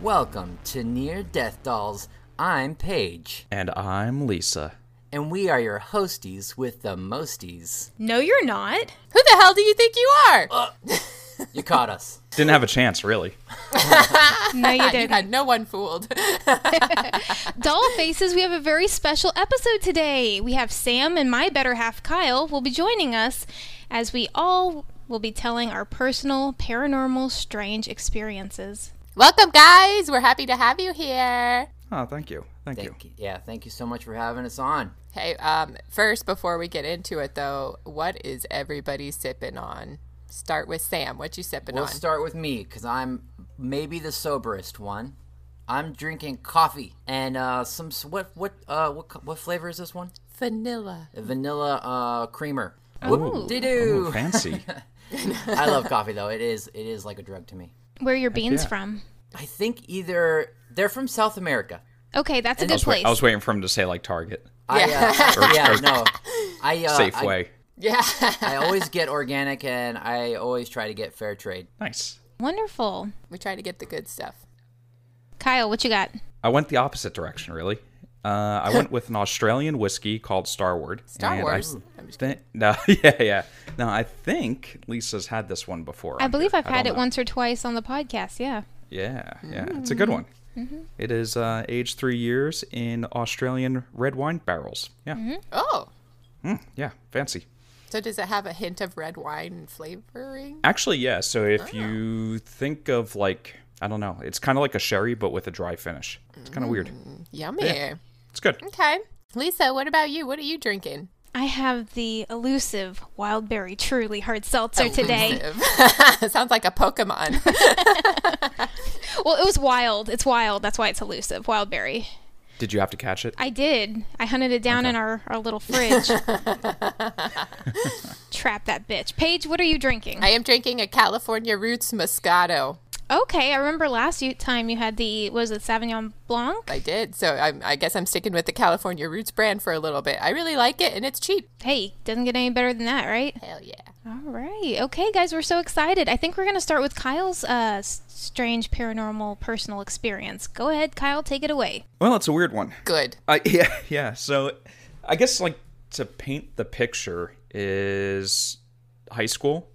Welcome to Near Death Dolls. I'm Paige, And I'm Lisa. and we are your hosties with the mosties. No, you're not. Who the hell do you think you are? Uh, You caught us. Didn't have a chance, really. No, you you didn't. had no one fooled. Doll Faces, we have a very special episode today. We have Sam and my better half, Kyle, will be joining us as we all will be telling our personal, paranormal, strange experiences. Welcome, guys. We're happy to have you here. Oh, thank you. Thank, you. Thank you. Yeah, thank you so much for having us on. Hey, um, first, before we get into it, though, what is everybody sipping on? Start with Sam. What you sipping We'll on? start with me because I'm maybe the soberest one. I'm drinking coffee and uh, some s- what what uh what what flavor is this one? Vanilla. Vanilla uh creamer. Ooh. Did Ooh, do. fancy. I love coffee though. It is it is like a drug to me. Where are your beans yeah. from? I think either they're from South America. Okay, that's a good I was Wait, place. I was waiting for him to say like Target, I, uh, yeah, no. I uh, Safeway. Yeah. I, I always get organic and I always try to get fair trade. nice. Wonderful. we try to get the good stuff. Kyle, what you got? I went the opposite direction, really. Uh, I went with an Australian whiskey called Starward. Star I Wars? I'm just thi- no, yeah, yeah. No, I think Lisa's had this one before. I believe here. I've had it know. once or twice on the podcast, yeah. Yeah, yeah. Mm. It's a good one. Mm-hmm. It is uh, aged three years in Australian red wine barrels. Yeah, mm-hmm. Mm-hmm. Oh. Mm, yeah, fancy. So does it have a hint of red wine flavoring? Actually, yeah. So if oh. you think of like, I don't know, it's kind of like a sherry, but with a dry finish. It's kind of weird. Mm, yummy. It's good. Okay. Lisa, what about you? What are you drinking? I have the elusive Wildberry Truly Hard Seltzer today. Sounds like a Pokemon. Well, it was wild. It's wild. That's why it's elusive. Wildberry. Did you have to catch it? I did. I hunted it down in our, our little fridge. Trap that bitch. Paige, what are you drinking? I am drinking a California Roots Moscato. okay, I remember last time you had the was it Sauvignon Blanc? I did. So I'm, I guess I'm sticking with the California Roots brand for a little bit. I really like it and it's cheap. Hey, doesn't get any better than that, right? Hell yeah. All right. Okay, guys, we're so excited. I think we're going to start with Kyle's uh, strange paranormal personal experience. Go ahead, Kyle, take it away. Well, it's a weird one. Good. I yeah, yeah. So I guess like to paint the picture is high school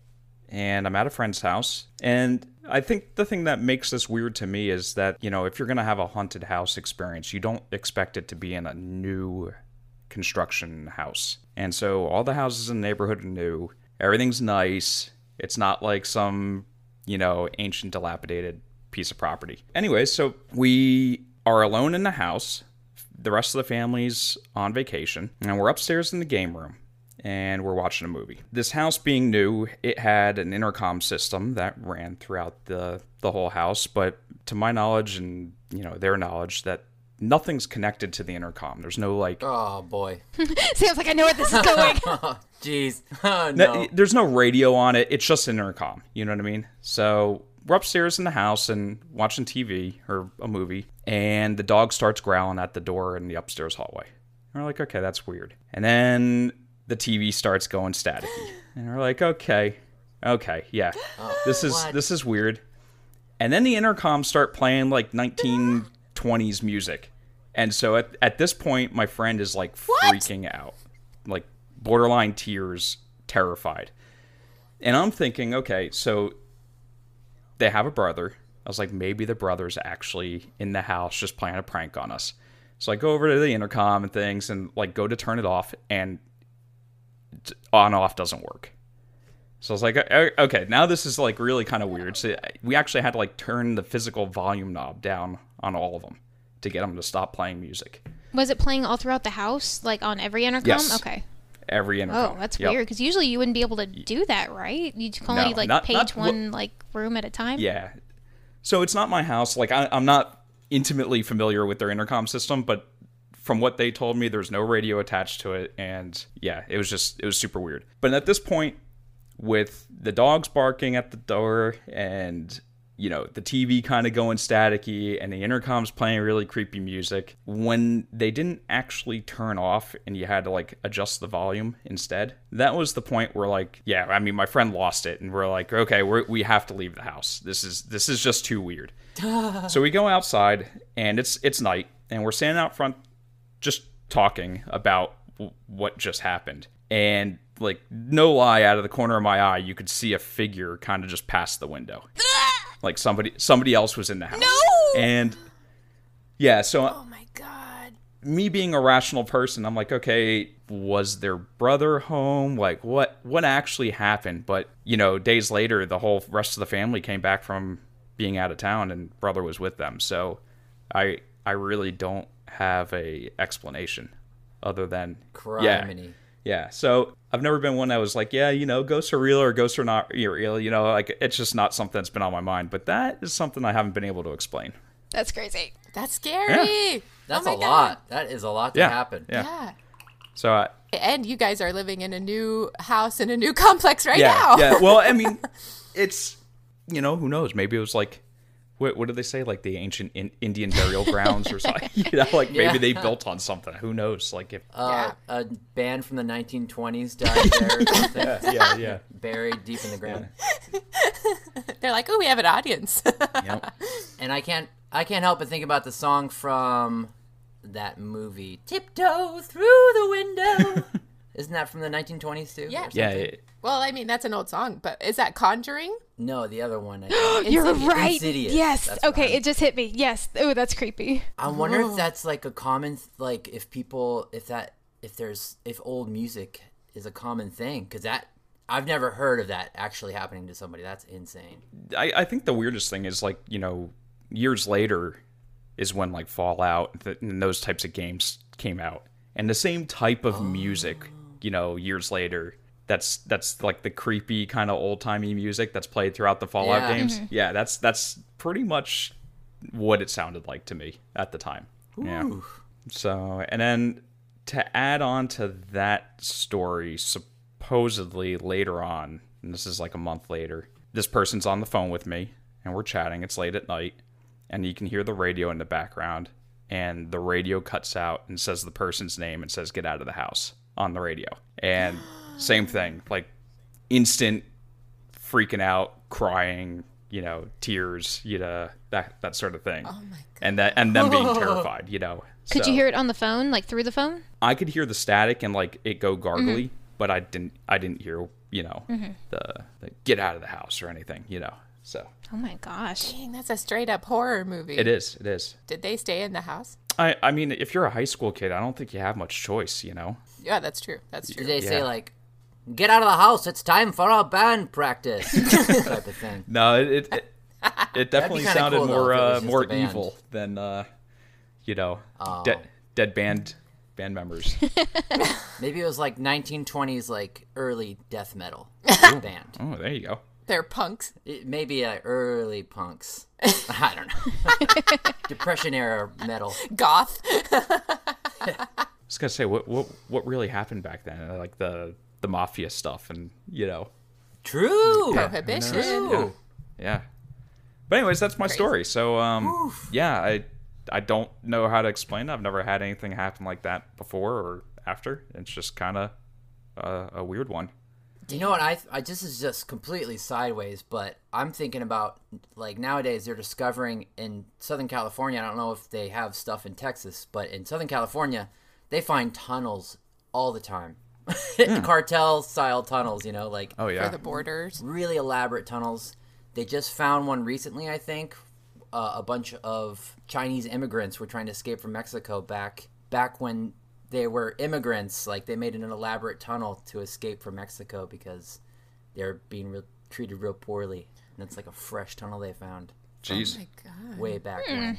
and I'm at a friend's house and I think the thing that makes this weird to me is that, you know, if you're going to have a haunted house experience, you don't expect it to be in a new construction house. And so all the houses in the neighborhood are new. Everything's nice. It's not like some, you know, ancient dilapidated piece of property. Anyway, so we are alone in the house. The rest of the family's on vacation, and we're upstairs in the game room and we're watching a movie. This house being new, it had an intercom system that ran throughout the the whole house, but to my knowledge and, you know, their knowledge that nothing's connected to the intercom. There's no like Oh boy. Sounds like I know where this is going. Jeez. Oh, No, no. there's no radio on it. It's just an intercom. You know what I mean? So we're upstairs in the house and watching TV or a movie, and the dog starts growling at the door in the upstairs hallway. And we're like, okay, that's weird. And then the TV starts going staticky, and we're like, okay, okay, yeah, this is what? this is weird. And then the intercoms start playing like 1920s music. And so at, at this point, my friend is like freaking out, like borderline tears, terrified. And I'm thinking, okay, so they have a brother. I was like, maybe the brother's actually in the house just playing a prank on us. So I go over to the intercom and things and like go to turn it off, and on off doesn't work. So I was like, okay, now this is like really kind of weird. So uh, we actually had to like turn the physical volume knob down on all of them to get them to stop playing music. Was it playing all throughout the house, like on every intercom? Yes. Okay. Every intercom. Oh, that's Yep. weird. Because usually you wouldn't be able to do that, right? You can only No, like not- page not- one like room at a time. Yeah. So it's not my house. Like I, I'm not intimately familiar with their intercom system, but from what they told me, there's no radio attached to it, and yeah, it was just it was super weird. But at this point, with the dogs barking at the door and you know, the TV kind of going staticky and the intercom's playing really creepy music. When they didn't actually turn off and you had to like adjust the volume instead, that was the point where like, yeah, I mean, my friend lost it and we're like, okay, we're, we have to leave the house. This is this is just too weird. so we go outside and it's it's night and we're standing out front just talking about w- what just happened. And like no lie out of the corner of my eye you could see a figure kind of just past the window like somebody somebody else was in the house No! and yeah so Oh my god. me being a rational person i'm like okay was their brother home like what what actually happened but you know days later the whole rest of the family came back from being out of town and brother was with them so i i really don't have a explanation other than yeah Criminy. yeah, so I've never been one that was like, yeah, you know, ghosts are real or ghosts are not real. You know, like it's just not something that's been on my mind. But that is something I haven't been able to explain. That's crazy. That's scary. Oh that's oh a God. lot. That is a lot to Yeah, happen. yeah. Yeah. So I, And you guys are living in a new house in a new complex right yeah, now. yeah. Well, I mean, it's you know, who knows? Maybe it was like. What, what did they say? Like the ancient in, Indian burial grounds or something? You know, like maybe Yeah. they built on something. Who knows? Like if Uh, A band from the 1920s died there or something, yeah, yeah, buried deep in the ground. They're like, oh, we have an audience. yep. And I can't I can't help but think about the song from that movie, Tiptoe Through the Window. Isn't that from the 1920s too? Yeah. yeah. it- well, I mean, that's an old song, but is that Conjuring? No, the other one. I think. You're Insidious. right. Insidious. Yes. That's okay, I'm- it just hit me. Yes. Oh, that's creepy. I wonder if that's like a common th- like if people if that if there's if old music is a common thing because that I've never heard of that actually happening to somebody. That's insane. I, I think the weirdest thing is like you know years later is when like Fallout th- and those types of games came out, and the same type of music oh. You know years later. That's that's like the creepy kind of old timey music that's played throughout the Fallout Yeah. games. Mm-hmm. Yeah, that's that's pretty much what it sounded like to me at the time. Yeah. So, and then to add on to that story, supposedly later on, and this is like a month later, this person's on the phone with me and we're chatting. It's late at night, and you can hear the radio in the background, and the radio cuts out and says the person's name and says, Get out of the house on the radio. And same thing, like instant freaking out, crying, you know, tears, you know, that that sort of thing. Oh my god. And that and them being terrified, you know. Could So- you hear it on the phone, like through the phone? I could hear the static and like it go gargly, Mm-hmm. but I didn't. I didn't hear you know the, the get out of the house or anything. You know, so Oh my gosh. Dang, that's a straight up horror movie. it is. It is. Did they stay in the house? I I mean, if you're a high school kid, I don't think you have much choice. You know. Yeah, that's true. That's true. They say Yeah. like, "Get out of the house! It's time for our band practice." type of thing. No, it it, it, it definitely kinda sounded cool, though, more if it was uh, just more a band. evil than uh, you know, Oh. dead dead band band members. Maybe it was like 1920s, like early death metal band. oh, there you go. They're punks. It, maybe uh, early punks. I don't know. Depression era metal. Goth. I was gonna say what what what really happened back then, like the the mafia stuff, and you know, True. Prohibition. True. Yeah. But anyways, that's my story. So um yeah, I I don't know how to explain it. I've never had anything happen like that before or after. It's just kind of uh, a weird one. You know what? I I this is just completely sideways, but I'm thinking about like nowadays they're discovering in Southern California. I don't know if they have stuff in Texas, but in Southern California, they find tunnels all the time, cartel style tunnels. You know, like Oh yeah, For the borders. really elaborate tunnels. They just found one recently, I think. Uh, a bunch of Chinese immigrants were trying to escape from Mexico back back when they were immigrants. Like they made an elaborate tunnel to escape from Mexico because they're being re- treated real poorly. And it's like a fresh tunnel they found Jeez. Oh my god. way back when.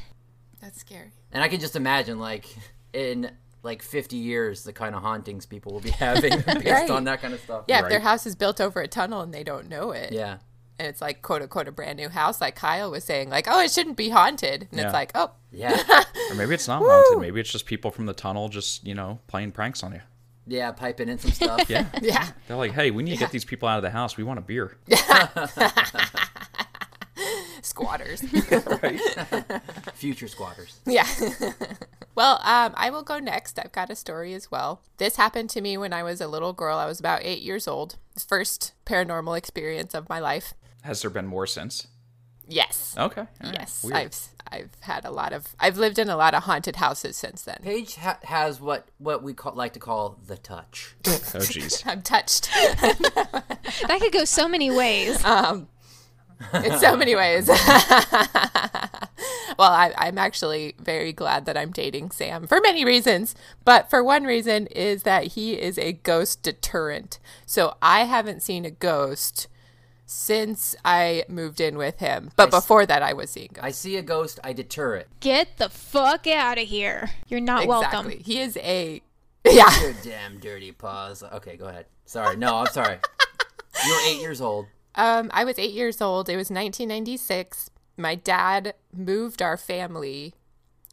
That's scary. And I can just imagine, like in like 50 years, the kind of hauntings people will be having based Right. on that kind of stuff. Yeah, if their house is built over a tunnel and they don't know it. Yeah. And it's like quote unquote a brand new house, like Kyle was saying, like, oh, it shouldn't be haunted. And Yeah. it's like, oh, Yeah. Or maybe it's not haunted. Maybe it's just people from the tunnel just, you know, playing pranks on you. yeah, piping in some stuff. Yeah. yeah. They're like, "Hey, we need to get these people out of the house. We want a beer." Squatters. Future squatters. yeah. well, um, I will go next. I've got a story as well. This happened to me when I was a little girl. I was about eight years old. First paranormal experience of my life. Has there been more since? Yes. Okay. all right, Yes, weird. I've I've had a lot of I've lived in a lot of haunted houses since then. Paige ha- has what what we call, like to call the touch. Oh, jeez. I'm touched That could go so many ways. In so many ways. well, I, I'm actually very glad that I'm dating Sam for many reasons, but for one reason is that he is a ghost deterrent. So I haven't seen a ghost since I moved in with him, but before that I was seeing ghosts. I see a ghost, I deter it. Get the fuck out of here. You're not welcome. Exactly. He is a yeah. Your damn dirty paws. Okay, go ahead. Sorry. No, I'm sorry. You're eight years old. Um, I was eight years old. It was 1996. My dad moved our family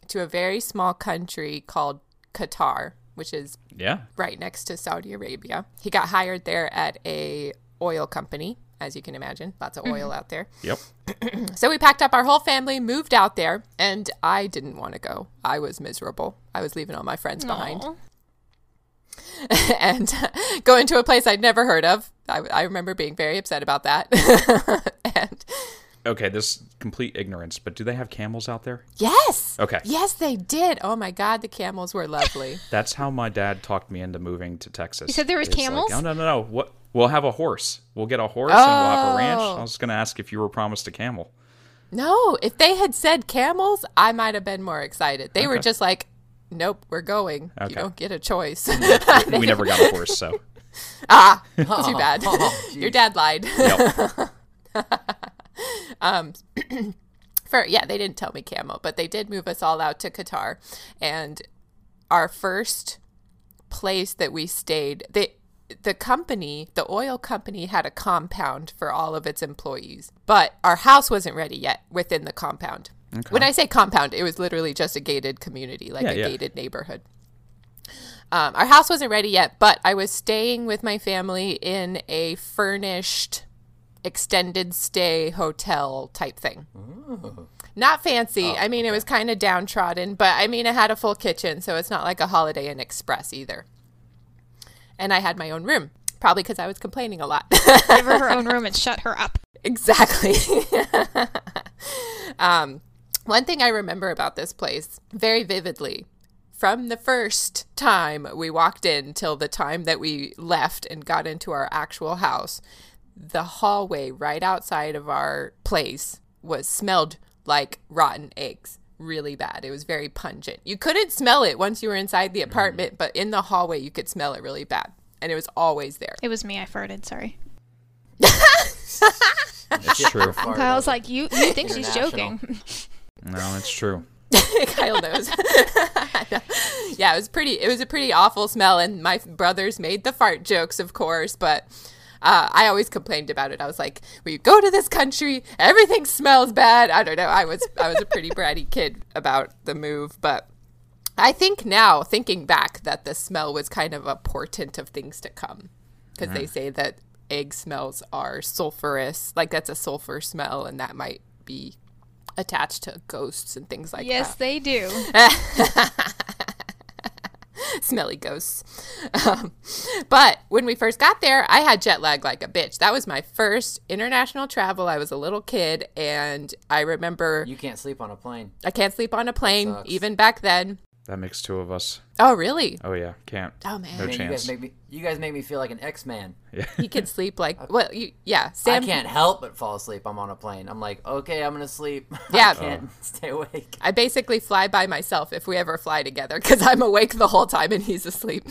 to a very small country called Qatar, which is Yeah. right next to Saudi Arabia. He got hired there at a oil company, as you can imagine. Lots of oil out there. Yep. So we packed up our whole family, moved out there, and I didn't want to go. I was miserable. I was leaving all my friends behind. Aw. and going to a place I'd never heard of. I, I remember being very upset about that. and Okay, this complete ignorance, but do they have camels out there? yes, Okay. yes, they did. Oh my God, the camels were lovely. That's how my dad talked me into moving to Texas. You said there was It's like, camels? oh, no, no, no. What? We'll have a horse. We'll get a horse and we'll have a oh. ranch. Oh. I was going to ask if you were promised a camel. no, if they had said camels, I might have been more excited. They were just like, "Nope, we're going. Okay. You don't get a choice." We never got a horse, so. ah, too bad. Oh, Your dad lied. Yep. for yeah, they didn't tell me camo, but they did move us all out to Qatar, and our first place that we stayed, they the company, the oil company, had a compound for all of its employees, but our house wasn't ready yet within the compound. When I say compound, it was literally just a gated community, like Yeah, a yeah. gated neighborhood. Um, our house wasn't ready yet, but I was staying with my family in a furnished extended stay hotel type thing. Not fancy. I mean, it was kind of downtrodden, but I mean, it had a full kitchen, so it's not like a Holiday Inn Express either. And I had my own room, probably because I was complaining a lot. Give her her own room and shut her up. Exactly. um, one thing I remember about this place very vividly from the first time we walked in till the time that we left and got into our actual house, the hallway right outside of our place was smelled like rotten eggs. Really bad. It was very pungent. You couldn't smell it once you were inside the mm. apartment, but in the hallway you could smell it really bad. And it was always there. It was me. I farted. Sorry. It's true. Fart Kyle's over. like, you. You think she's International. joking? No, it's true. Kyle knows. yeah, it was pretty. It was a pretty awful smell, and my brothers made the fart jokes, of course. But uh, I always complained about it. I was like, "We go to this country, everything smells bad." I don't know. I was I was a pretty bratty kid about the move, but I think now, thinking back, that the smell was kind of a portent of things to come, because they say that egg smells are sulfurous, like that's a sulfur smell, and that might be attached to ghosts and things like yes, that Yes, they do. smelly ghosts. Um, but when we first got there, I had jet lag like a bitch. That was my first international travel. I was a little kid, and I remember You can't sleep on a plane. I can't sleep on a plane even back then. That makes two of us. Oh, really? Oh, yeah. Can't. Oh man, No Man, you chance. guys make me. You guys make me feel like an X Man. Yeah. he can sleep like well, you, yeah. Sam I can't help but fall asleep. I'm on a plane. I'm like, okay, I'm gonna sleep. Yeah. I can't oh. stay awake. I basically fly by myself if we ever fly together because I'm awake the whole time and he's asleep.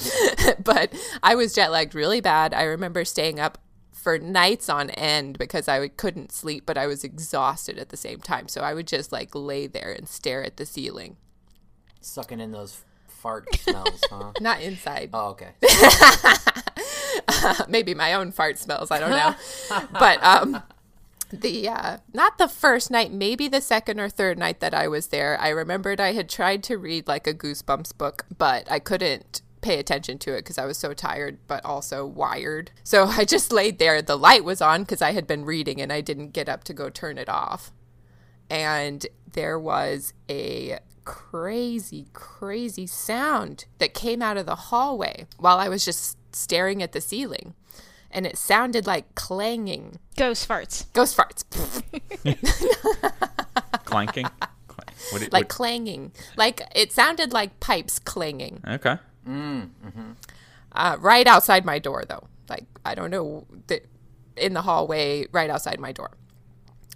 but I was jet lagged really bad. I remember staying up for nights on end because I couldn't sleep, but I was exhausted at the same time. So I would just like lay there and stare at the ceiling. Sucking in those fart smells, huh? Not inside. Oh, okay. Maybe my own fart smells. I don't know. but um, the uh, not the first night, maybe the second or third night that I was there, I remembered I had tried to read like a Goosebumps book, but I couldn't pay attention to it because I was so tired, but also wired. So I just laid there. The light was on because I had been reading, and I didn't get up to go turn it off. and there was a crazy, crazy sound that came out of the hallway while I was just staring at the ceiling. And it sounded like clanging. Ghost farts. Ghost farts. Clanking. What, do- like what- clanging. Like it sounded like pipes clanging. okay. Uh, right outside my door, though. Like, I don't know, the, in the hallway right outside my door.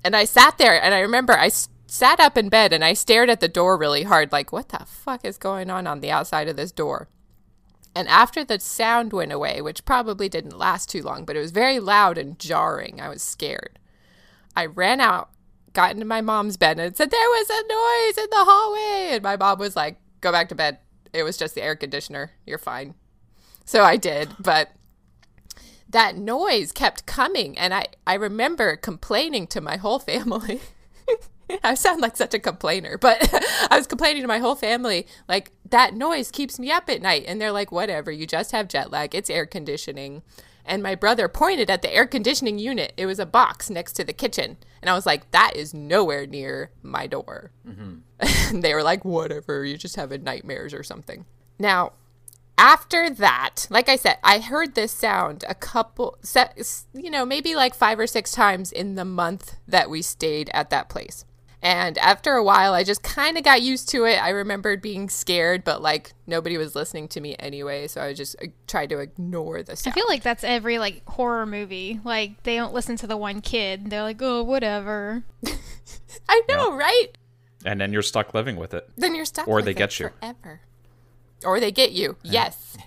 And I sat there and I remember I s- sat up in bed and I stared at the door really hard, like, what the fuck is going on on the outside of this door? And after the sound went away, which probably didn't last too long, but it was very loud and jarring, I was scared. I ran out, got into my mom's bed, and said, There was a noise in the hallway. And my mom was like, Go back to bed. It was just the air conditioner. You're fine. So I did, but that noise kept coming. And I, I remember complaining to my whole family. I sound like such a complainer, but I was complaining to my whole family, like, that noise keeps me up at night. And they're like, whatever, you just have jet lag, it's air conditioning. And my brother pointed at the air conditioning unit. It was a box next to the kitchen. And I was like, that is nowhere near my door. Mm-hmm. and they were like, whatever, you just having nightmares or something. Now, after that, like I said, I heard this sound a couple, you know, maybe like five or six times in the month that we stayed at that place. And after a while, I just kind of got used to it. I remembered being scared, but like nobody was listening to me anyway, so I just uh, tried to ignore the I feel like that's every like horror movie. Like they don't listen to the one kid. They're like, oh, whatever. I know, right? And then you're stuck living with it. Then you're stuck. Or with they it get you. forever. Or they get you. Yes,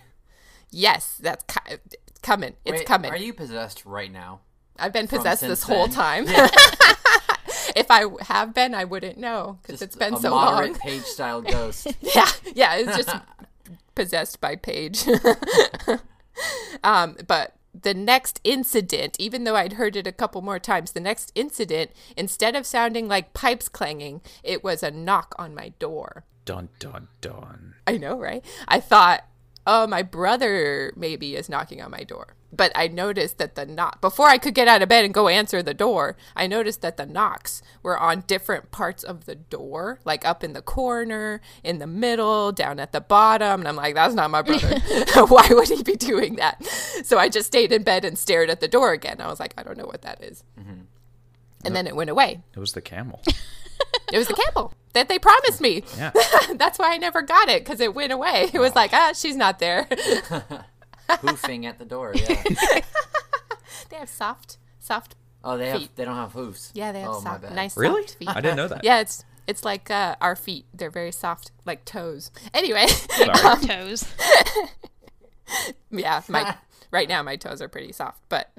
yes, that's ki- it's coming. It's Wait, coming. Are you possessed right now? I've been possessed since this whole then? time. if I have been, I wouldn't know because it's been a so moderate long. Paige style ghost. yeah, yeah, it's just possessed by Paige. um, but the next incident, even though I'd heard it a couple more times, the next incident, instead of sounding like pipes clanging, it was a knock on my door. Dun dun dun. I know, right? I thought, oh, my brother maybe is knocking on my door. But I noticed that the knock, before I could get out of bed and go answer the door, I noticed that the knocks were on different parts of the door, like up in the corner, in the middle, down at the bottom. And I'm like, that's not my brother. Why would he be doing that? So I just stayed in bed and stared at the door again. I was like, I don't know what that is. Mm-hmm. And then it went away. It was the camel. It was the camel that they promised me. Yeah. That's why I never got it because it went away. It was like, ah, she's not there. Hoofing at the door. Yeah. they have soft, soft. Oh, they have. They don't have hooves. Yeah, they have oh, soft, nice Really? soft feet. I didn't know that. Yeah, it's it's like uh, our feet. They're very soft, like toes. Anyway, Sorry. Toes. yeah, my right now my toes are pretty soft, but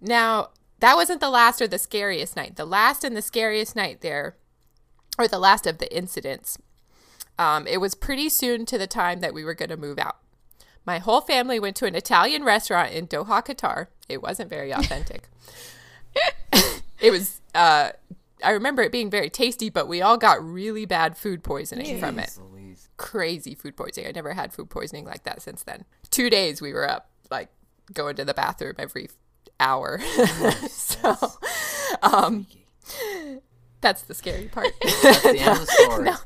now that wasn't the last or the scariest night. The last and the scariest night there, or the last of the incidents. Um, it was pretty soon to the time that we were going to move out. My whole family went to an Italian restaurant in Doha, Qatar. It wasn't very authentic. it was. Uh, I remember it being very tasty, but we all got really bad food poisoning from it crazy food poisoning. I never had food poisoning like that since then. Two days we were up, like going to the bathroom every hour. so, um, that's the scary part. That's the end of the story. no,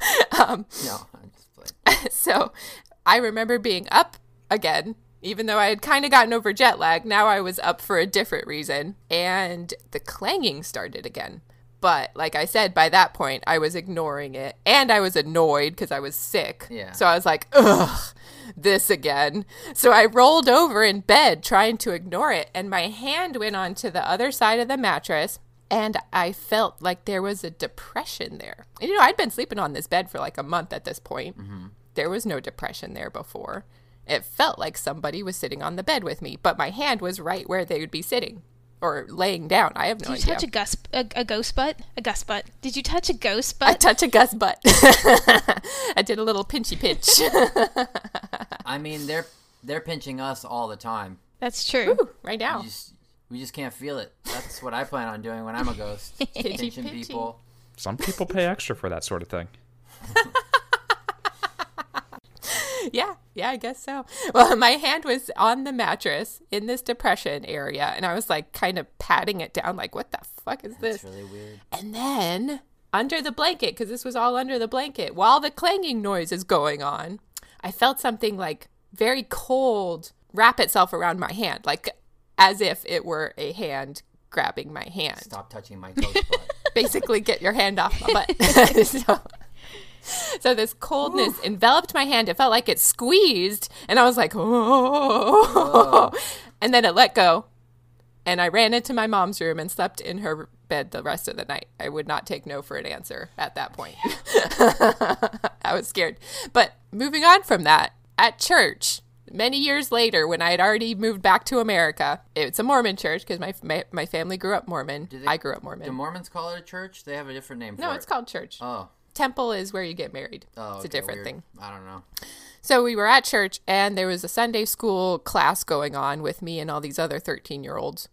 um, I'm just playing. so I remember being up again, even though I had kind of gotten over jet lag. Now I was up for a different reason, and the clanging started again. But like I said, by that point, I was ignoring it, and I was annoyed because I was sick. Yeah. So I was like, ugh, this again. So I rolled over in bed trying to ignore it, and my hand went onto the other side of the mattress. And I felt like there was a depression there. And, you know, I'd been sleeping on this bed for like a month at this point. Mm-hmm. There was no depression there before. It felt like somebody was sitting on the bed with me, but my hand was right where they would be sitting or laying down. I have no idea. Did you idea. touch a gust a, a ghost butt? A gust butt. Did you touch a ghost butt? I butt? touch a Gus butt. I did a little pinchy pinch. I mean, they're they're pinching us all the time. That's true. right We now. just we just can't feel it. That's what I plan on doing when I'm a ghost. Pinching people. Some people pay extra for that sort of thing. yeah, yeah, I guess so. Well, my hand was on the mattress in this depression area, and I was like kind of patting it down, like, what the fuck is this? Really weird. And then under the blanket, because this was all under the blanket, while the clanging noise is going on, I felt something like very cold wrap itself around my hand, like as if it were a hand grabbing my hand. Stop touching my butt. Basically, get your hand off my butt. so, so this coldness enveloped my hand. It felt like it squeezed, and I was like, oh. And then it let go, and I ran into my mom's room and slept in her bed the rest of the night. I would not take no for an answer at that point. I was scared. But moving on from that, at church, many years later, when I had already moved back to America, it's a Mormon church because my, my my family grew up Mormon. they- I grew up Mormon. Do Mormons call it a church? They have a different name for no, it. it's called church. Oh. Temple is where you get married. Oh, it's a different weird. thing. I don't know. So we were at church and there was a Sunday school class going on with me and all these other 13 year olds.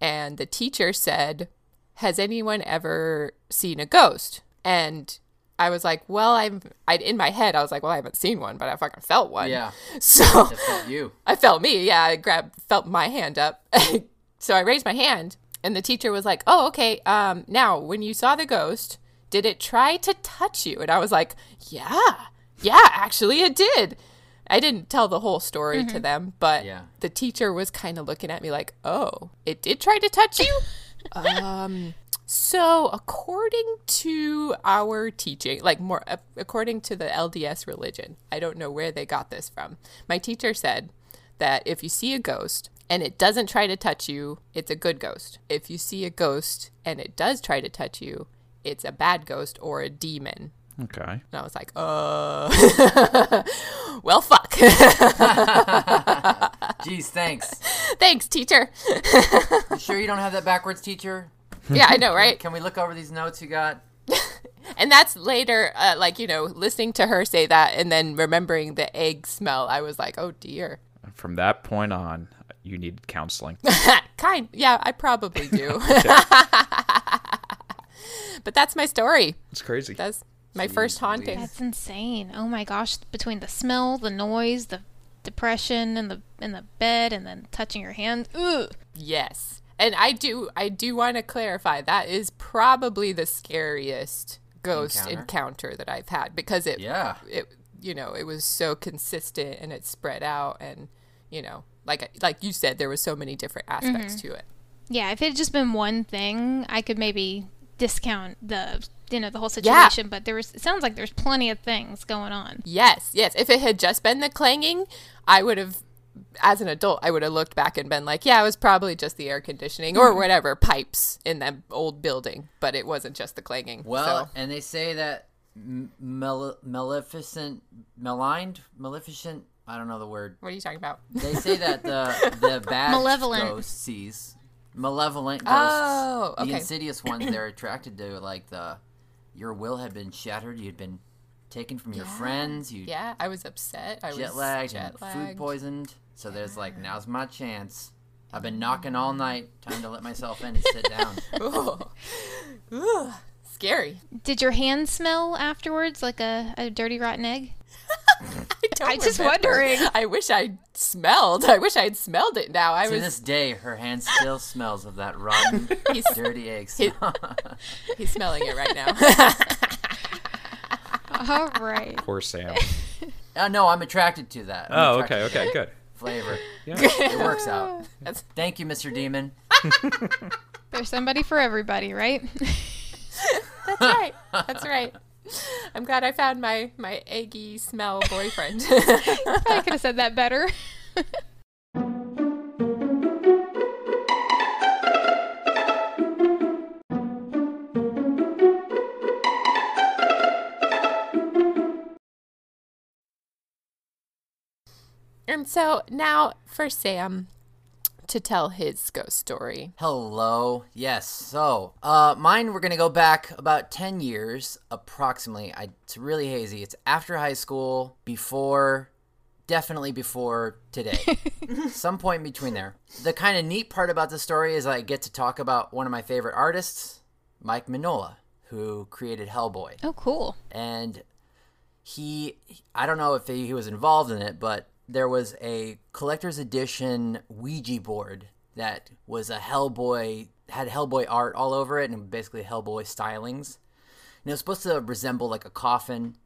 And the teacher said, Has anyone ever seen a ghost? And I was like, Well, I'm, I, in my head, I was like, Well, I haven't seen one, but I fucking felt one. Yeah. So It felt you. I felt me. Yeah, I grabbed, felt my hand up. so I raised my hand, and the teacher was like, "Oh, okay. Um, now, when you saw the ghost, did it try to touch you?" And I was like, "Yeah, yeah, actually, it did." I didn't tell the whole story to them, but Yeah. the teacher was kind of looking at me like, "Oh, it did try to touch you." um. So, according to our teaching, like more uh, according to the LDS religion, I don't know where they got this from. My teacher said that if you see a ghost and it doesn't try to touch you, it's a good ghost. If you see a ghost and it does try to touch you, it's a bad ghost or a demon. Okay. And I was like, uh, well, fuck. Jeez, thanks. Thanks, teacher. You sure you don't have that backwards, teacher? Yeah, I know, right? Can we look over these notes you got? And that's later, uh, like, you know, listening to her say that and then remembering the egg smell, I was like, oh dear. From that point on, you needed counseling. kind, yeah, I probably do. but that's my story. It's crazy. That's my first haunting. That's insane. Oh my gosh! Between the smell, the noise, the depression, and the in the bed, and then touching your hand. Ugh. Yes. And I do I do want to clarify that is probably the scariest ghost Encounter? encounter, that I've had because it Yeah. it you know, it was so consistent and it spread out and you know, like like you said there was so many different aspects mm-hmm. to it. Yeah, if it had just been one thing, I could maybe discount the you know the whole situation. But there was it sounds like there's plenty of things going on. Yes, yes. If it had just been the clanging, I would have, as an adult, I would have looked back and been like, yeah, it was probably just the air conditioning or mm-hmm. whatever pipes in that old building, but it wasn't just the clanging. Well, so. and they say that male- maleficent, maligned, maleficent. I don't know the word. what are you talking about? They say that the the bad Malevolent. ghost sees malevolent oh, ghosts. Oh, The insidious ones they're attracted to, like the your will had been shattered. You'd been taken from your friends. You Yeah, I was upset. I jet was lagged jet and food poisoned. So there's like now's my chance. I've been knocking all night. Time to let myself in and sit down. Ooh. Ooh, scary. Did your hand smell afterwards like a, a dirty rotten egg? I don't I just remember. wondering. I wish I smelled. I wish I had smelled it now. I to was. this day, her hand still smells of that rotten, He's, dirty egg smell. he's smelling it right now. All right. Poor Sam. uh, no, I'm attracted to that. I'm Oh, okay, okay, good. Flavor. Yeah. It works out. That's Thank you, Mr. Demon. There's somebody for everybody, right? That's right. That's right. I'm glad I found my my eggy smell boyfriend. I could have said that better. And so now for Sam to tell his ghost story. Hello. Yes. So, uh, mine, we're going to go back about 10 years, approximately. I, it's really hazy. It's after high school, before, definitely before today. Some point in between there. The kind of neat part about the story is I get to talk about one of my favorite artists, Mike Mignola, who created Hellboy. Oh, cool. And he I don't know if he, he was involved in it, but there was a collector's edition Ouija board that was a Hellboy had Hellboy art all over it and basically Hellboy stylings. And it was supposed to resemble like a coffin,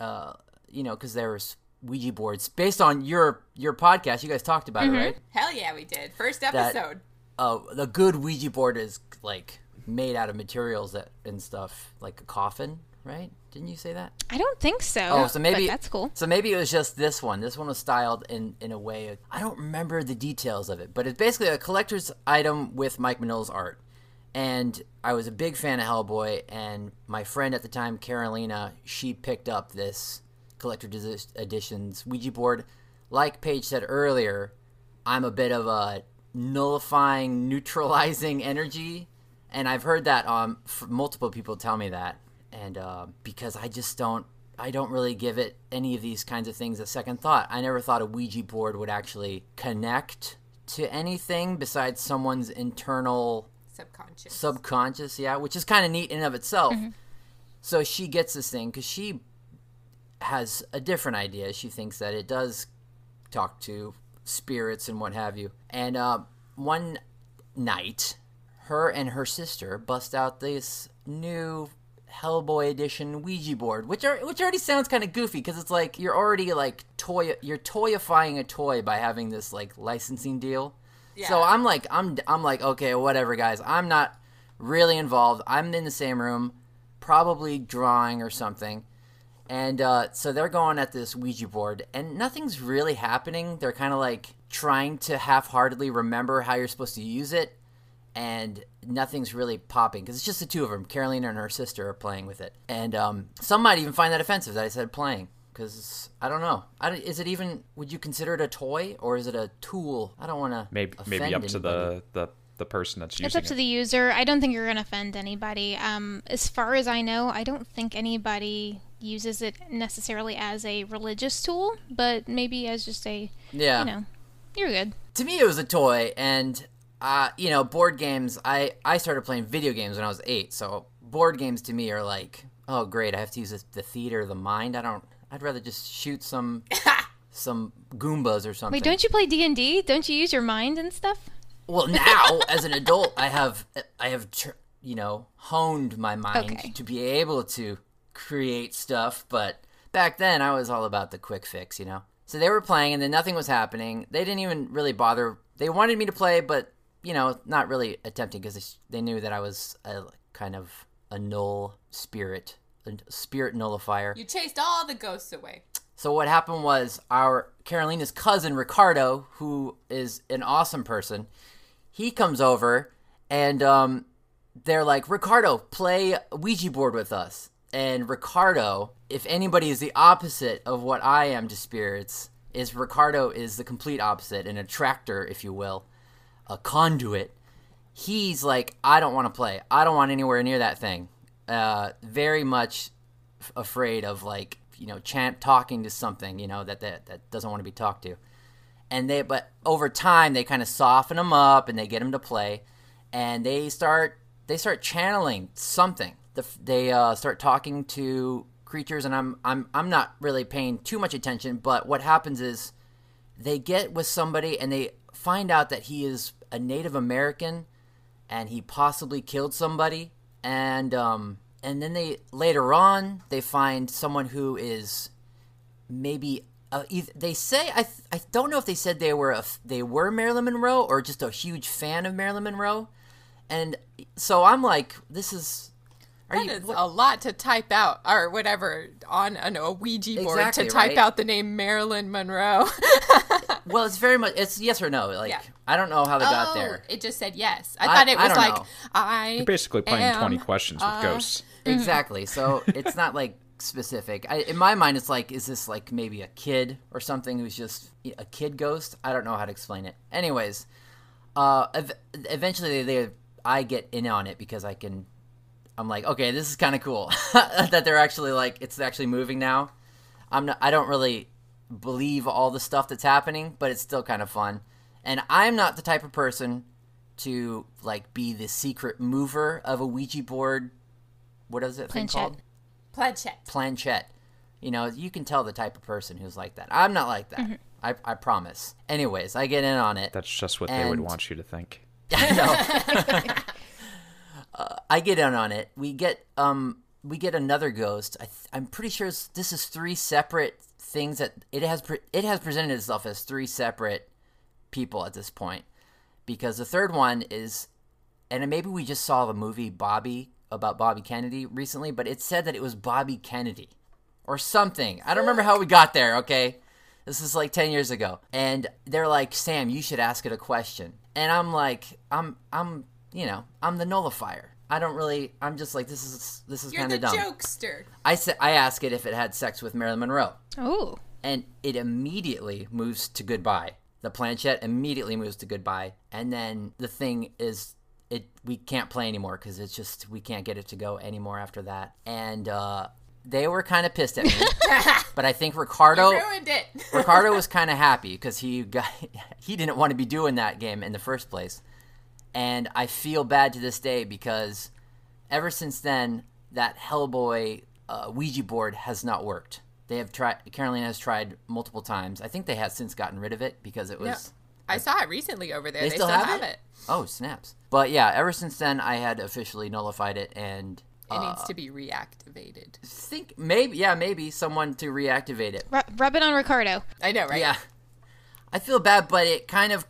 uh, you know, because there was Ouija boards based on your your podcast. You guys talked about it, right? Hell yeah, we did. First episode. uh, the good Ouija board is like made out of materials that and stuff, like a coffin, right? Didn't you say that? I don't think so. Oh, so maybe that's cool. So maybe it was just this one. This one was styled in in a way. I don't remember the details of it, but it's basically a collector's item with Mike Mignola's art. And I was a big fan of Hellboy, and my friend at the time, Carolina, she picked up this collector's editions Ouija board. Like Paige said earlier, I'm a bit of a nullifying, neutralizing energy, and I've heard that um multiple people tell me that, and uh, because I just don't. I don't really give it any of these kinds of things a second thought. I never thought a Ouija board would actually connect to anything besides someone's internal Subconscious. subconscious, yeah, which is kind of neat in and of itself. So she gets this thing because she has a different idea. She thinks that it does talk to spirits and what have you. And uh, one night, her and her sister bust out this new Hellboy edition Ouija board, which are which already sounds kind of goofy because it's like you're already like toy you're toyifying a toy by having this like licensing deal. Yeah. So I'm like I'm I'm like okay whatever guys I'm not really involved. I'm in the same room, probably drawing or something. And uh, so they're going at this Ouija board, and nothing's really happening. They're kind of like trying to half heartedly remember how you're supposed to use it, and nothing's really popping because it's just the two of them. Carolina and her sister are playing with it. And um, some might even find that offensive that I said playing because I don't know. I don't- is it even, would you consider it a toy or is it a tool? I don't want to. Maybe maybe up to the, the the person that's using it. It's up to it. the user. I don't think you're going to offend anybody. Um, as far as I know, I don't think anybody uses it necessarily as a religious tool, but maybe as just a, Yeah. you know, you're good. to me it was a toy and uh, you know board games i i started playing video games when i was eight so board games to me are like oh great i have to use this, the theater of the mind i don't i'd rather just shoot some some goombas or something Wait, don't you play D and D? Don't you use your mind and stuff? well now as an adult i have i have tr- you know honed my mind Okay. to be able to create stuff but back then i was all about the quick fix you know so they were playing and then nothing was happening they didn't even really bother they wanted me to play but you know not really attempting because they knew that i was a kind of a null spirit a spirit nullifier You chased all the ghosts away. so what happened was our Carolina's cousin Ricardo, who is an awesome person, he comes over and um, they're like, Ricardo, play Ouija board with us. And Ricardo, if anybody is the opposite of what I am to spirits, is Ricardo is the complete opposite, an attractor, if you will, a conduit. He's like, I don't want to play. I don't want anywhere near that thing. Uh, very much f- afraid of like you know chant talking to something you know that that, that doesn't want to be talked to and they but over time they kind of soften him up and they get him to play and they start they start channeling something the, they uh, start talking to creatures and I'm, I'm i'm not really paying too much attention but what happens is they get with somebody and they find out that he is a native american and he possibly killed somebody and um and then they later on they find someone who is maybe uh, they say I, th- I don't know if they said they were a they were Marilyn Monroe or just a huge fan of Marilyn Monroe and so I'm like this is are That you is a lot to type out, or whatever, on an, a Ouija board Exactly, to type right? out the name Marilyn Monroe. well it's very much it's yes or no like Yeah. I don't know how they got Oh, there It just said yes. I, I- thought it I was don't like know. I. You're basically playing am, 20 questions with uh, ghosts. Exactly. So it's not like specific. I, in my mind, it's like, is this like maybe a kid or something who's just a kid ghost? I don't know how to explain it. Anyways, uh, ev- eventually they, they, I get in on it because I can. I'm like, okay, this is kind of cool that they're actually like it's actually moving now. I'm not. I don't really believe all the stuff that's happening, but it's still kind of fun. And I'm not the type of person to like be the secret mover of a Ouija board. What is it thing Planchette. called? Planchette. planchette. You know, you can tell the type of person who's like that. I'm not like that. I, I promise. Anyways, I get in on it. That's just what they would want you to think. I know. uh, I get in on it. We get um we get another ghost. I th- I'm pretty sure this is three separate things that it has pre- it has presented itself as three separate people at this point because the third one is and maybe we just saw the movie Bobby about Bobby Kennedy recently, but it said that it was Bobby Kennedy or something. I don't remember how we got there, okay? This is like 10 years ago. And they're like, "Sam, you should ask it a question." And I'm like, I'm I'm, you know, I'm the nullifier. I don't really I'm just like this is this is kind of dumb. jokester. I said I ask it if it had sex with Marilyn Monroe Oh. and it immediately moves to goodbye. The planchette immediately moves to goodbye, and then the thing is, it we can't play anymore because it's just we can't get it to go anymore after that. And uh, they were kind of pissed at me, but I think Ricardo Ruined it. Ricardo was kind of happy because he got he didn't want to be doing that game in the first place, and I feel bad to this day because ever since then that Hellboy uh, Ouija board has not worked. They have tried. Carolina has tried multiple times. I think they have since gotten rid of it because it was. No. I saw it recently over there. They They, still still, have have, it? it. Oh snaps! But yeah, ever since then I had officially nullified it and. It uh, needs to be reactivated. think maybe yeah maybe someone to reactivate it. Ru- rub it on Ricardo. I know, right? Yeah. I feel bad, but it kind of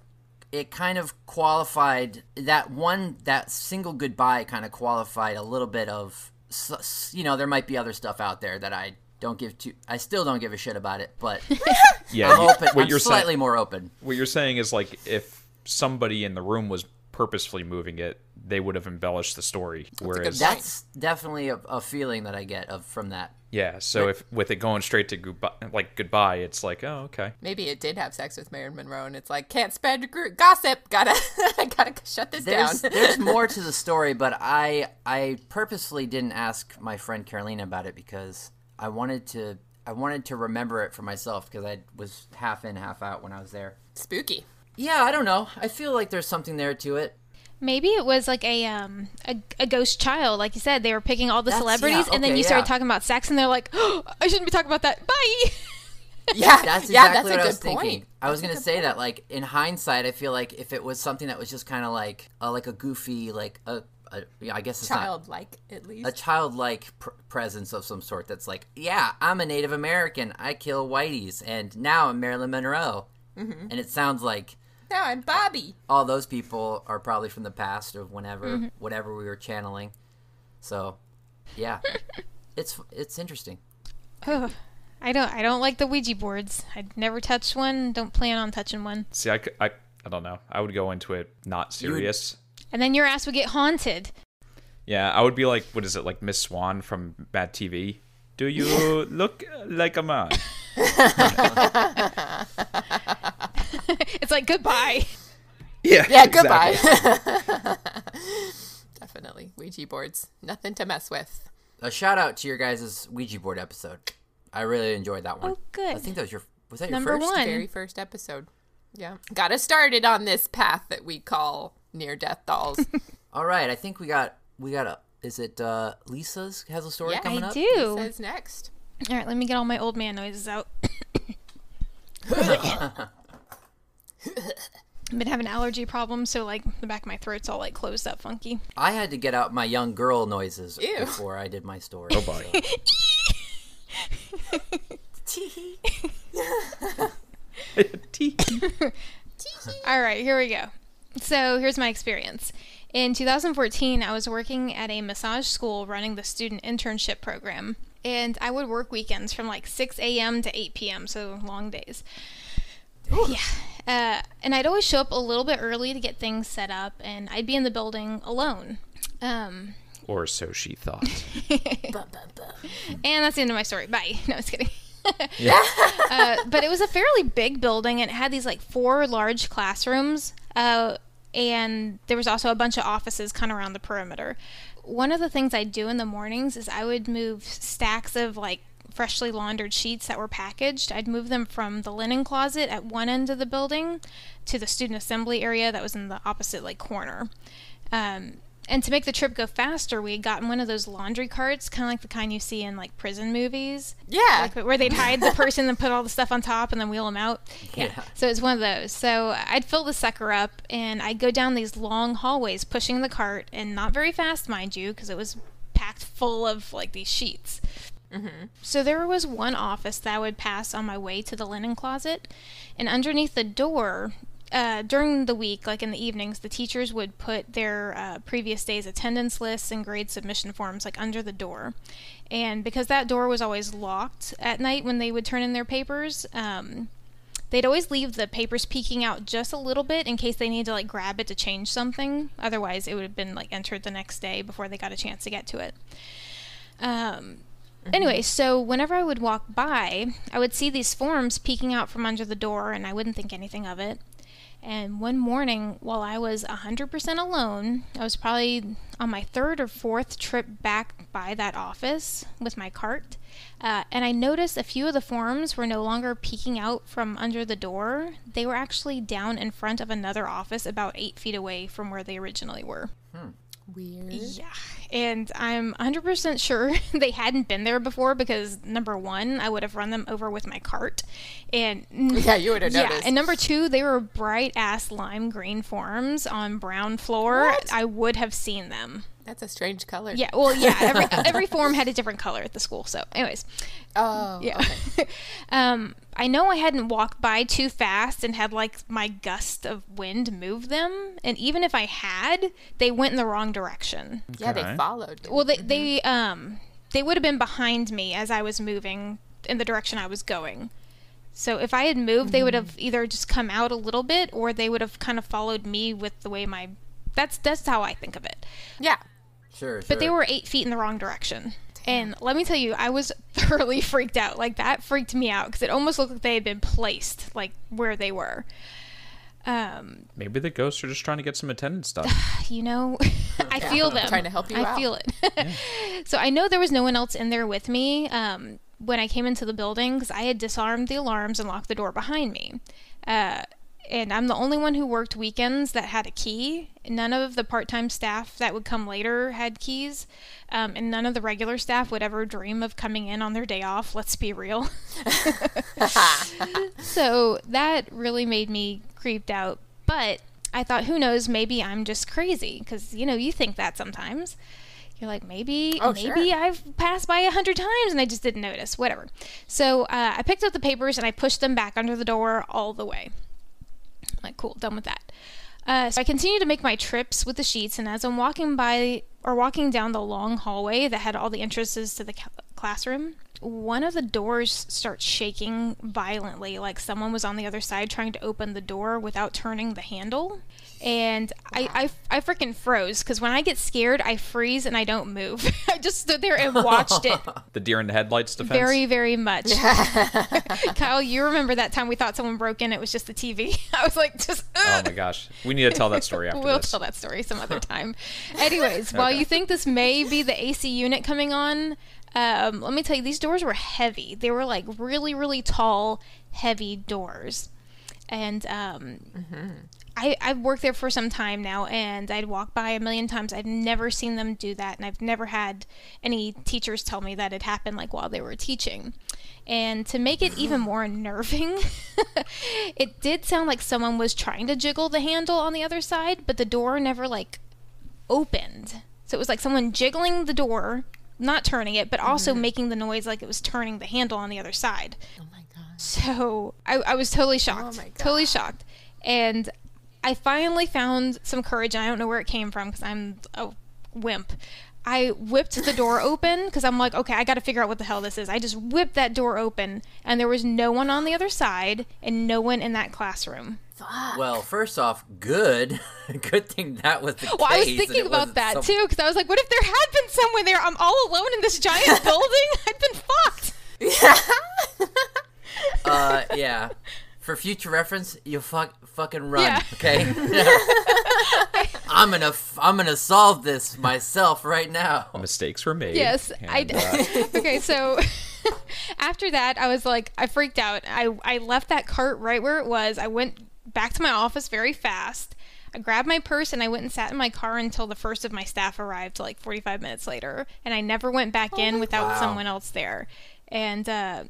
it kind of qualified that one that single goodbye kind of qualified a little bit of s- s- you know there might be other stuff out there that I don't give to I still don't give a shit about it, but Yeah, I'm you- open. what I'm you're slightly saying, more open. what you're saying is like if somebody in the room was purposefully moving it, they would have embellished the story. Whereas, point. That's definitely a, a feeling that I get of from that. yeah, so if with it going straight to goodbye, like goodbye, it's like, oh, okay. Maybe it did have sex with Marilyn Monroe, and it's like can't spread gr- gossip. Gotta, gotta shut this There's down. there's more to the story, but I I purposefully didn't ask my friend Carolina about it because I wanted to I wanted to remember it for myself because I was half in, half out when I was there. Spooky. Yeah, I don't know. I feel like there's something there to it. Maybe it was like a um a, a ghost child, like you said. They were picking all the That's- celebrities, yeah, and then okay, you started talking about sex, and they're like, oh, "I shouldn't be talking about that." Bye. Yeah, That's yeah, exactly that's what a I good was point. thinking. I was That's a gonna say point. that, like in hindsight, I feel like if it was something that was just kind of like uh, like a goofy, like a, a yeah, I guess it's not Childlike, at least. a childlike pr- presence of some sort that's like, yeah, I'm a Native American. I kill whiteys, and now I'm Marilyn Monroe. Mm-hmm. And it sounds like no, I'm Bobby. all those people are probably from the past of whenever, Mm-hmm. whatever we were channeling. So, yeah, it's it's interesting. Ugh. I don't. I don't like the Ouija boards. I'd never touched one. Don't plan on touching one. See, I, I, I don't know. I would go into it not serious. And then your ass would get haunted. Yeah, I would be like, what is it, like Miss Swan from MADtv? Do you look like a man? it's like goodbye. Yeah, Yeah, goodbye. Definitely. Ouija boards. Nothing to mess with. A shout out to your guys' Ouija board episode. I really enjoyed that one. Oh, good. I think that was your was that your first? one. Very first episode. Yeah. Got us started on this path that we call near death dolls. All right, I think we got we got a. Is it uh, Lisa's has a story Yeah, coming I up? do. Says next. All right, let me get all my old man noises out. I've been having allergy problems, so like the back of my throat's all like closed up, funky. I had to get out my young girl noises Ew. before I did my story. Oh boy. All right, here we go. So here's my experience. In 2014, I was working at a massage school running the student internship program, and I would work weekends from like 6 a.m. to 8 p.m., so long days. Yeah. Uh, and I'd always show up a little bit early to get things set up, and I'd be in the building alone. Um, or so she thought. and that's the end of my story. Bye. No, I was kidding. uh, but it was a fairly big building, and it had these like four large classrooms, uh, and there was also a bunch of offices kind of around the perimeter. One of the things I'd do in the mornings is I would move stacks of like freshly laundered sheets that were packaged. I'd move them from the linen closet at one end of the building to the student assembly area that was in the opposite like corner. Um, and to make the trip go faster, we had gotten one of those laundry carts, kind of like the kind you see in like prison movies. Yeah. Like, where they'd hide the person and put all the stuff on top and then wheel them out. Yeah. So it's one of those. So I'd fill the sucker up and I'd go down these long hallways pushing the cart and not very fast, mind you, because it was packed full of like these sheets. So there was one office that I would pass on my way to the linen closet, and underneath the door, uh, during the week, like in the evenings, the teachers would put their uh, previous day's attendance lists and grade submission forms like under the door. And because that door was always locked at night when they would turn in their papers, um, they'd always leave the papers peeking out just a little bit in case they needed to like grab it to change something. Otherwise, it would have been like entered the next day before they got a chance to get to it. Um, Anyway, so whenever I would walk by, I would see these forms peeking out from under the door, and I wouldn't think anything of it. And one morning, while I was 100% alone, I was probably on my third or fourth trip back by that office with my cart, uh, and I noticed a few of the forms were no longer peeking out from under the door. They were actually down in front of another office about eight feet away from where they originally were. Weird. Yeah, and I'm 100% sure they hadn't been there before because number one, I would have run them over with my cart, and Yeah, you would have yeah, noticed. and number two, they were bright ass lime green forms on brown floor. What? I would have seen them. That's a strange color. Yeah, well, yeah, every every form had a different color at the school. So, anyways, Oh. yeah. um, I know I hadn't walked by too fast and had like my gust of wind move them, and even if I had, they went in the wrong direction. Yeah, they followed. Well, they they um they would have been behind me as I was moving in the direction I was going. So if I had moved, they would have either just come out a little bit, or they would have kind of followed me with the way my. That's that's how I think of it. yeah. Sure, sure. But they were eight feet in the wrong direction. And let me tell you, I was thoroughly freaked out. Like that freaked me out because it almost looked like they had been placed like where they were. Um, Maybe the ghosts are just trying to get some attendance stuff. you know, I feel them. Trying to help you I out. feel it. so I know there was no one else in there with me um, when I came into the building because I had disarmed the alarms and locked the door behind me. Uh, and I'm the only one who worked weekends that had a key. None of the part-time staff that would come later had keys, um, and none of the regular staff would ever dream of coming in on their day off. Let's be real. so that really made me creeped out. But I thought, who knows? Maybe I'm just crazy because you know you think that sometimes. You're like maybe Oh, maybe sure. I've passed by a hundred times and I just didn't notice. Whatever. So uh, I picked up the papers and I pushed them back under the door all the way. Cool, done with that. Uh, so I continue to make my trips with the sheets, and as I'm walking by or walking down the long hallway that had all the entrances to the ca- classroom, one of the doors starts shaking violently, like someone was on the other side trying to open the door without turning the handle. And I, I, I freaking froze because when I get scared, I freeze and I don't move. I just stood there and watched it The deer in the headlights defense. very, very much. Kyle, you remember that time we thought someone broke in? It was just the TV. I was like, just. Oh my gosh, we need to tell that story after we'll this. tell that story some other time. Anyways, while you think this may be the AC unit coming on, um, let me tell you, these doors were heavy. They were like really, really tall, heavy doors. And um, I, I've worked there for some time now, and I'd walk by a million times. I've never seen them do that, and I've never had any teachers tell me that it happened like while they were teaching. And to make it even more unnerving, it did sound like someone was trying to jiggle the handle on the other side, but the door never like opened. So it was like someone jiggling the door, not turning it, but also mm-hmm. making the noise like it was turning the handle on the other side. Oh my gosh. So I, I was totally oh shocked. Oh my Totally shocked. And I finally found some courage, and I don't know where it came from because I'm a wimp. I whipped the door open because I'm like, okay, I got to figure out what the hell this is. I just whipped that door open, and there was no one on the other side and no one in that classroom. Fuck. Well, first off, good. good thing that was the case. Well, I was thinking about that some- too because I was like, what if there had been someone there? I'm all alone in this giant building. I'd been fucked. Yeah. Uh, yeah. For future reference, you fuck fucking run, Yeah. okay? I'm gonna f- I'm gonna solve this myself right now. Mistakes were made. Yes, I and, uh, okay, so after that, I was like, I freaked out. I I left that cart right where it was. I went back to my office very fast. I grabbed my purse and I went and sat in my car until the first of my staff arrived, like 45 minutes later. And I never went back in without Wow. someone else there. And uh,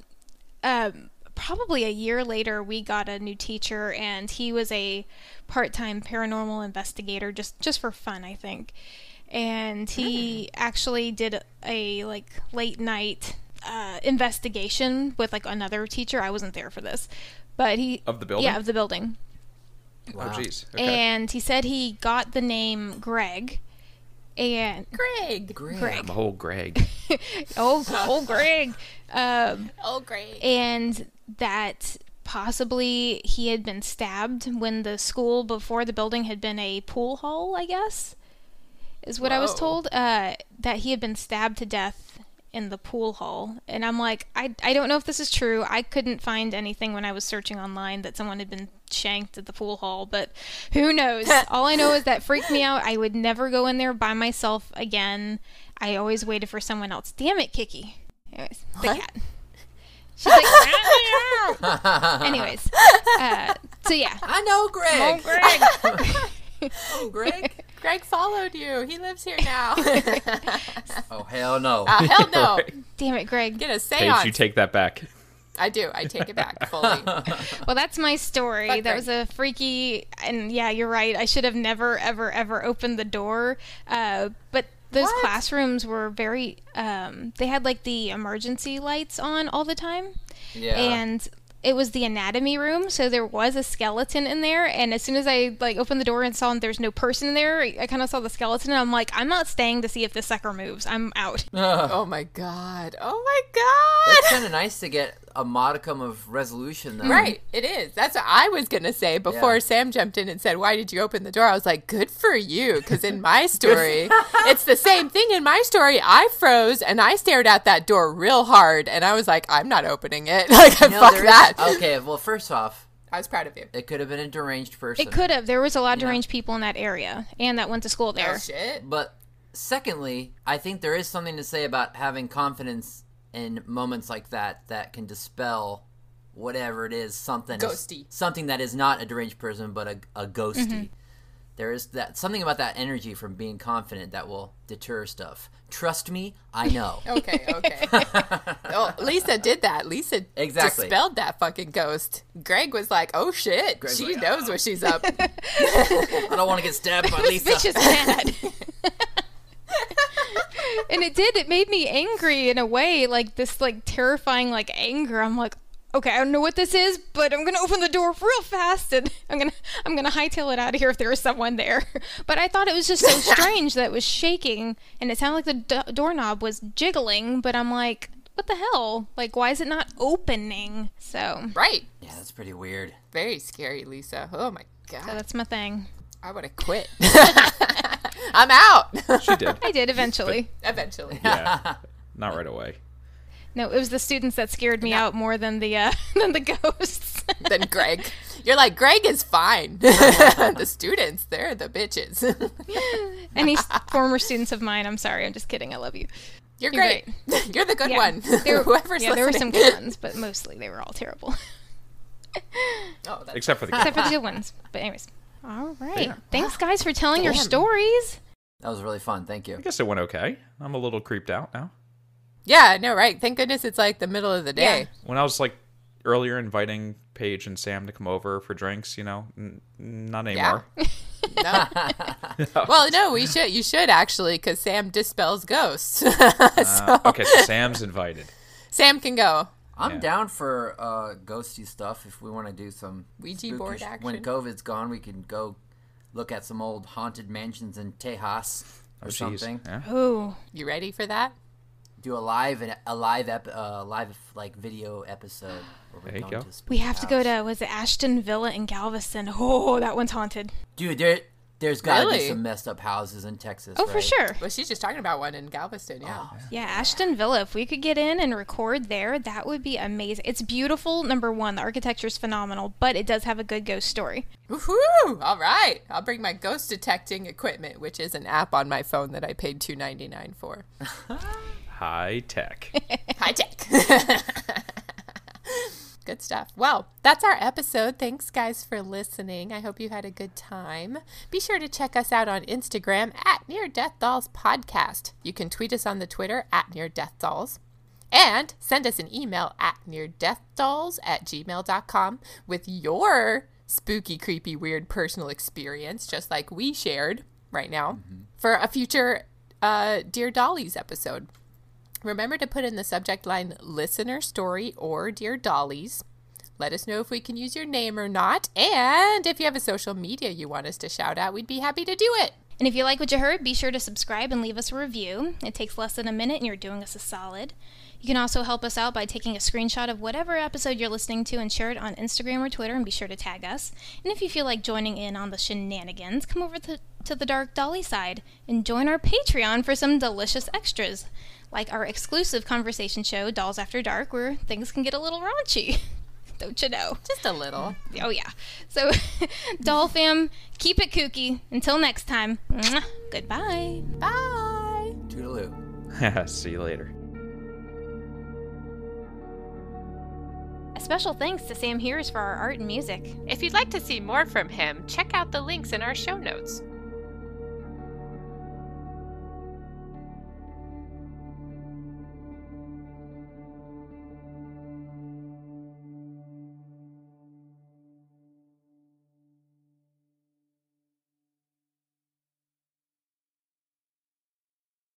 um, probably a year later, we got a new teacher, and he was a part-time paranormal investigator, just just for fun, I think. And he actually did a like late night uh, investigation with like another teacher. I wasn't there for this, but he Of the building? Yeah, of the building. Oh, jeez. Okay. And he said he got the name Greg. And Greg. Greg. the whole Greg. Oh, oh, Greg. Um, Oh, great. and that possibly he had been stabbed when the school before the building had been a pool hall, I guess, is what I was told. Uh, that he had been stabbed to death in the pool hall. And I'm like, I, I don't know if this is true. I couldn't find anything when I was searching online that someone had been shanked at the pool hall, but who knows? All I know is that freaked me out. I would never go in there by myself again. I always waited for someone else. Damn it, Kiki. Anyways, the cat. She's like, "Let. Anyways, uh, so yeah. I know Greg. Oh, Greg. Oh, Greg. Greg followed you. He lives here now. oh, hell no. uh, hell no. Damn it, Greg. Get a Paige, seance. you take that back. I do. I take it back fully. Well, that's my story. Fuck that was a freaky, and yeah, you're right. I should have never, ever, ever opened the door. Uh, but those What? classrooms were very. Um, they had like the emergency lights on all the time. Yeah. and it was the anatomy room so there was a skeleton in there and as soon as i like opened the door and saw there's no person in there i kind of saw the skeleton and i'm like i'm not staying to see if this sucker moves i'm out oh my god. Oh my god. It's kind of nice to get a modicum of resolution, though. Right, it is. That's what I was gonna say before Yeah. Sam jumped in and said, "Why did you open the door?" I was like, "Good for you," because in my story, it's the same thing. In my story, I froze and I stared at that door real hard, and I was like, "I'm not opening it." Like, No, fuck there is- that. Okay, well, first off, I was proud of you. it could have been a deranged person. it could have there was a lot of deranged people in that area and that went to school there Oh shit. But secondly, I think there is something to say about having confidence in moments like that that can dispel whatever it is, something Ghosty. something that is not a deranged person but a, a ghosty. Mm-hmm. There is that something about that energy from being confident that will deter stuff. Trust me, I know. Okay, okay. oh, Lisa did that. Lisa Exactly. dispelled that fucking ghost. Greg was like, "Oh shit, Greg's she like, knows what she's up." I don't want to get stabbed by this Lisa. bitch is mad and it did it made me angry in a way like this like terrifying like anger i'm like okay i don't know what this is but i'm gonna open the door real fast and i'm gonna i'm gonna hightail it out of here if there is someone there but i thought it was just so strange that it was shaking and it sounded like the do- doorknob was jiggling but i'm like what the hell like why is it not opening so right. yeah, that's pretty weird. Very scary, Lisa. Oh my god. so that's my thing I would have quit. I'm out. She did. i did eventually Eventually. Yeah. Not right away. no it was the students that scared me out more than the uh than the ghosts Then Greg. You're like, Greg is fine. the students, they're the bitches. Any former students of mine, I'm sorry. I'm just kidding. I love you. You're You're great. You're the good Yeah, one. there, Whoever's yeah, there were some listening. good ones, but mostly they were all terrible, Oh, that's Except for the except for the good ones. But anyways, all right. Yeah. Thanks, guys, for telling your stories. That was really fun. Thank you. I guess it went okay. I'm a little creeped out now. Yeah, no, right. Thank goodness it's like the middle of the day. When I was like earlier inviting Paige and Sam to come over for drinks, you know, n- not anymore. No. well, no, we should. You should actually, because Sam dispels ghosts. Uh, okay, so Sam's invited. Sam can go. I'm Yeah. down for uh, ghosty stuff if we want to do some Ouija spooky board sh- action. When COVID's gone, we can go look at some old haunted mansions in Tejas or Oh, something. Yeah. Ooh, You ready for that? Do a live a live ep- uh, live like video episode. Where we There you go go. to we spooky have to go to was it Ashton Villa in Galveston? Oh, that one's haunted. Dude, there there's got to Really? be some messed up houses in Texas. Oh, for sure. Well, she's just talking about one in Galveston. Yeah. Oh, Yeah, Ashton Villa. If we could get in and record there, that would be amazing. It's beautiful. Number one, the architecture is phenomenal, but it does have a good ghost story. Woohoo! All right, I'll bring my ghost detecting equipment, which is an app on my phone that I paid two ninety nine for. High tech. High tech. Good stuff. Well, that's our episode. Thanks, guys, for listening. I hope you had a good time. Be sure to check us out on Instagram at Near Death Dolls Podcast. You can tweet us on the Twitter at Near Death Dolls. And send us an email at neardeathdolls at gmail.com with your spooky, creepy, weird personal experience, just like we shared right now, for a future uh, Dear Dollies episode. Remember to put in the subject line listener story or Dear Dollies. Let us know if we can use your name or not. And if you have a social media you want us to shout out, we'd be happy to do it. And if you like what you heard, be sure to subscribe and leave us a review. It takes less than a minute and you're doing us a solid. You can also help us out by taking a screenshot of whatever episode you're listening to and share it on Instagram or Twitter and be sure to tag us. And if you feel like joining in on the shenanigans, come over to, to the Dark Dolly side and join our Patreon for some delicious extras, like our exclusive conversation show, Dolls After Dark, where things can get a little raunchy. Don't you know? Just a little. Mm, oh, yeah. So, Doll fam, keep it kooky. Until next time, mwah, goodbye. Bye. Toodaloo. See you later. A special thanks to Sam Hears for our art and music. If you'd like to see more from him, check out the links in our show notes.